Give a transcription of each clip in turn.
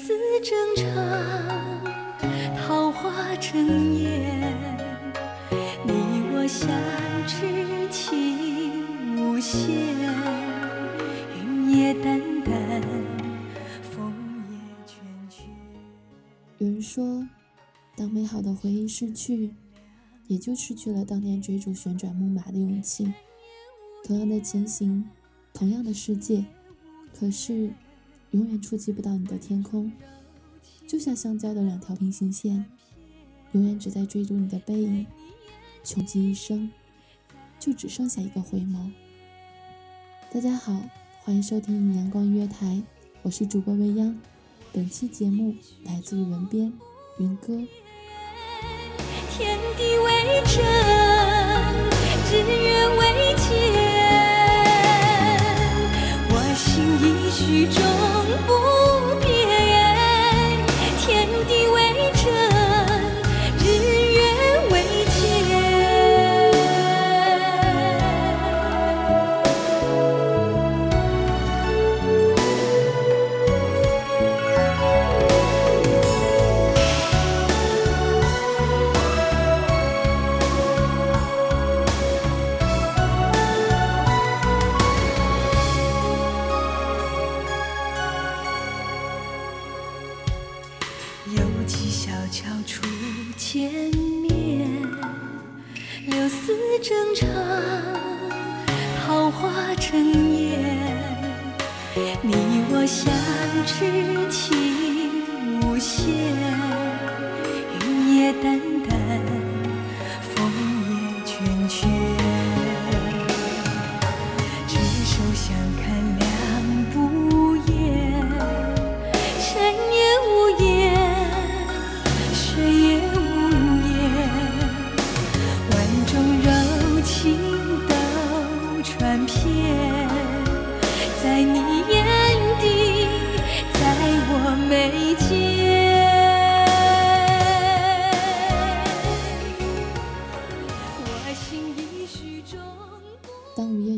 似正长，桃花正艳。你我相知情无限，云也淡淡，风也倦倦。有人说，当美好的回忆逝去，也就失去了当年追逐旋转木马的勇气。同样的前行，同样的世界，可是永远触及不到你的天空，就像相交的两条平行线，永远只在追逐你的背影，穷极一生，就只剩下一个回眸。大家好，欢迎收听阳光音乐台，我是主播未央。本期节目来自于文编云歌。天地为证，日月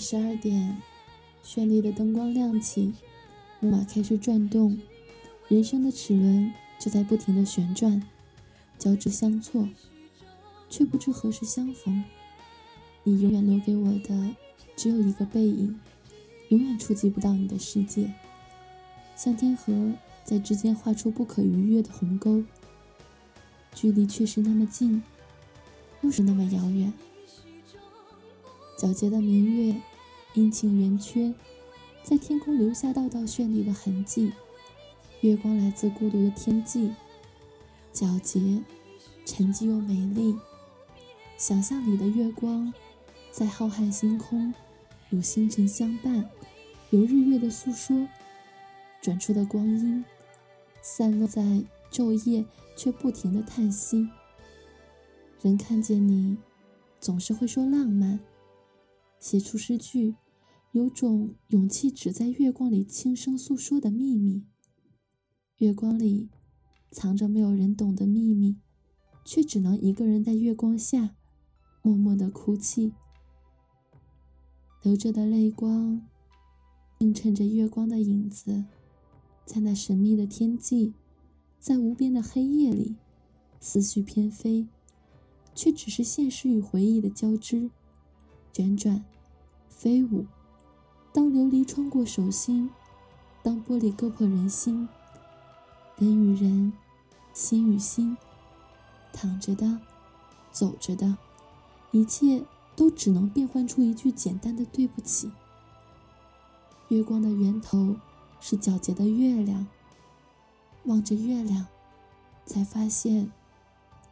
十二点，绚丽的灯光亮起，木马开始转动，人生的齿轮就在不停的旋转，交织相错，却不知何时相逢。你永远留给我的只有一个背影，永远触及不到你的世界，像天河在之间画出不可逾越的鸿沟，距离却是那么近，又是那么遥远。皎洁的明月，阴晴圆缺，在天空留下道道绚丽的痕迹。月光来自孤独的天际，皎洁、沉寂又美丽。想象里的月光，在浩瀚星空，有星辰相伴，有日月的诉说，转出的光阴，散落在昼夜，却不停的叹息。人看见你，总是会说浪漫，写出诗句，有种勇气，只在月光里轻声诉说的秘密。月光里，藏着没有人懂的秘密，却只能一个人在月光下，默默的哭泣。流着的泪光，映衬着月光的影子，在那神秘的天际，在无边的黑夜里，思绪翩飞。却只是现实与回忆的交织，辗转，飞舞。当琉璃穿过手心，当玻璃割破人心，人与人，心与心，躺着的，走着的，一切都只能变换出一句简单的对不起。月光的源头是皎洁的月亮，望着月亮，才发现。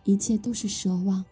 一切都是奢望。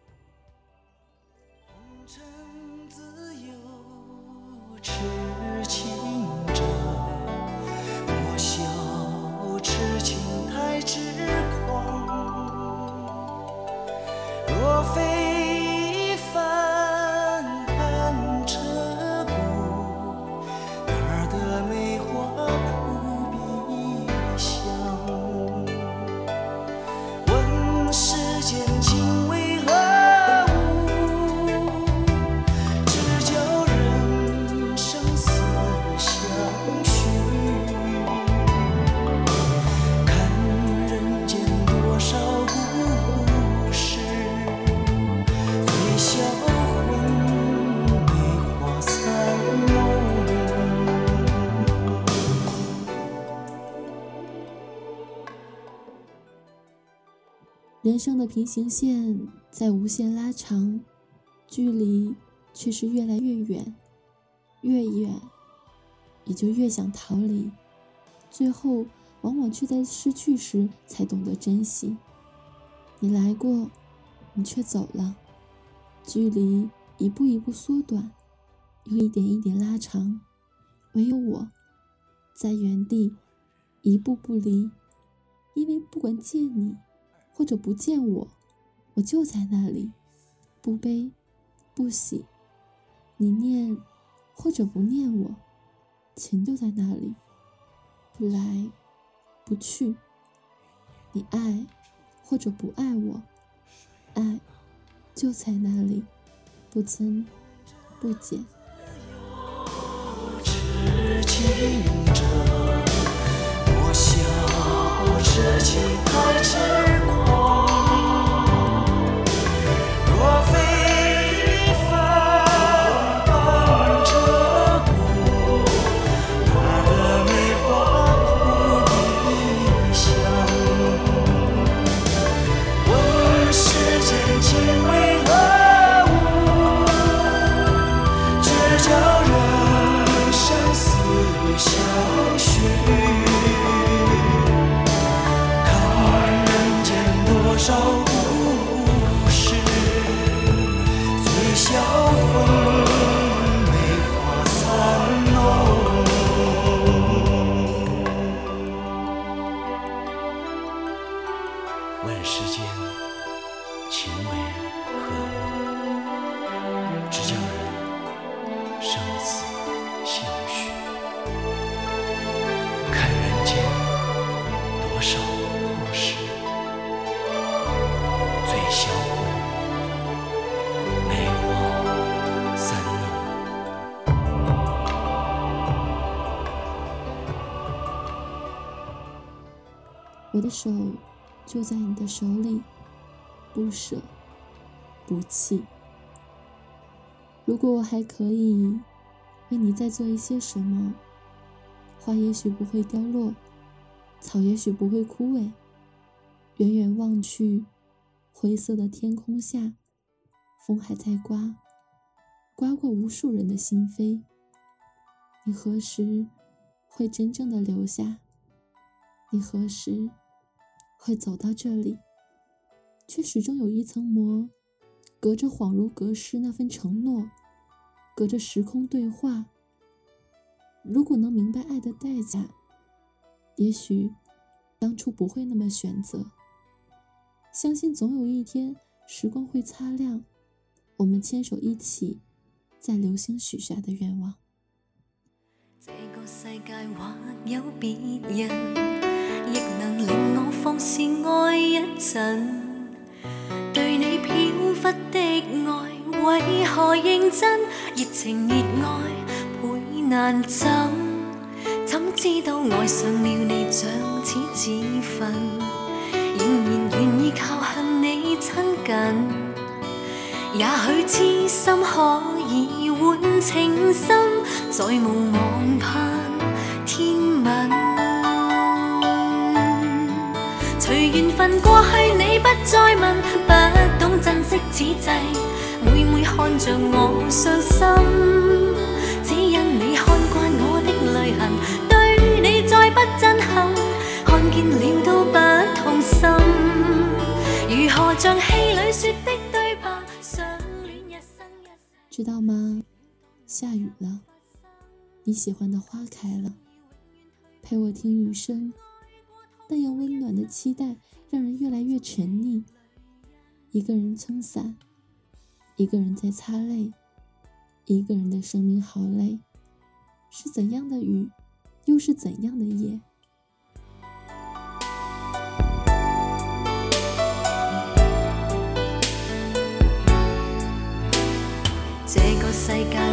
人生的平行线在无限拉长，距离却是越来越远，越远，也就越想逃离，最后往往却在失去时才懂得珍惜。你来过，你却走了，距离一步一步缩短，又一点一点拉长，唯有我，在原地一步不离，因为不管见你。或者不见我，我就在那里，不悲不喜。你念或者不念我，情就在那里，不来不去。你爱或者不爱我，爱就在那里，不增不减。问世间情为何物，直教人生死相许。看人间多少故事，醉魂梅花三弄。我的手。就在你的手里，不舍不弃。如果我还可以为你再做一些什么，花也许不会凋落，草也许不会枯萎。远远望去，灰色的天空下，风还在刮，刮过无数人的心扉。你何时会真正的留下？你何时？会走到这里，却始终有一层膜，隔着恍如隔世那份承诺，隔着时空对话，如果能明白爱的代价，也许当初不会那么选择。相信总有一天，时光会擦亮我们牵手一起在流星许下的愿望。这个世界或有别人，亦能令放肆爱一阵。对你飘忽的爱，为何认真？热情热爱倍难枕。怎知道爱上了你像似自焚，仍然愿意靠向你亲近。也许痴心可以换情深，再无望盼随缘分过去，你不再问，不懂珍惜此际，每每看着我伤心，只因你看惯我的泪痕，对你再不震撼，看见了都不痛心，如何像戏里说的对白，相恋一生一世。知道吗？下雨了，你喜欢的花开了，陪我听雨声，那样温暖的期待让人越来越沉溺。一个人撑伞，一个人在擦泪，一个人的生命好累。是怎样的雨，又是怎样的夜？这个世界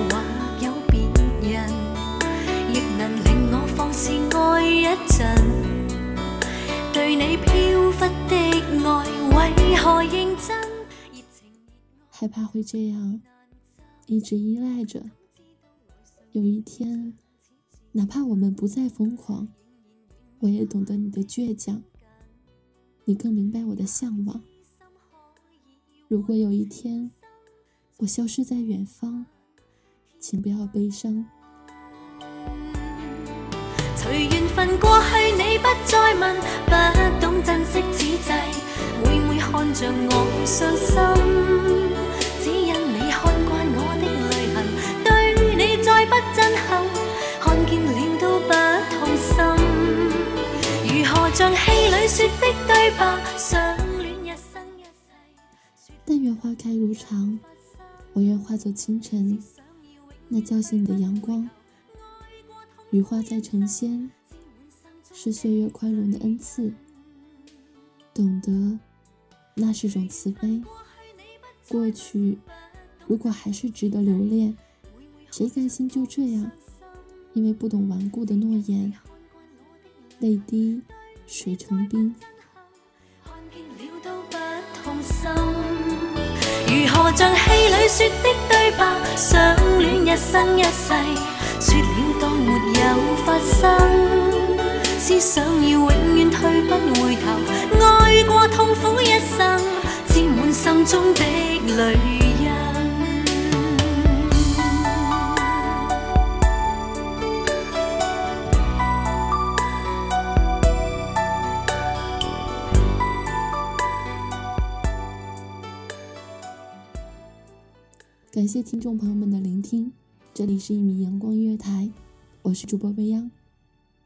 害怕会这样一直依赖着。有一天，哪怕我们不再疯狂，我也懂得你的倔强，你更明白我的向往。如果有一天我消失在远方，请不要悲伤。随缘分过去，你不再问，不懂珍惜此际，看着我伤心，只因你看惯我的泪痕，对你再不震撼，看见了都不痛心，如何像戏里说的对白，相恋一生一世。但愿花开如常，我愿化作清晨那叫醒你的阳光。羽化在成仙，是岁月宽容的恩赐。懂得，那是种慈悲。过去，如果还是值得留恋，谁甘心就这样？因为不懂顽固的诺言，泪滴水成冰。如何像戏里说的對白，相戀一生一世，說了當沒有發生，思想要永遠退不回頭，愛過痛苦一生，沾滿心中的淚印。感谢听众朋友们的聆听，这里是一米阳光音乐台，我是主播未央，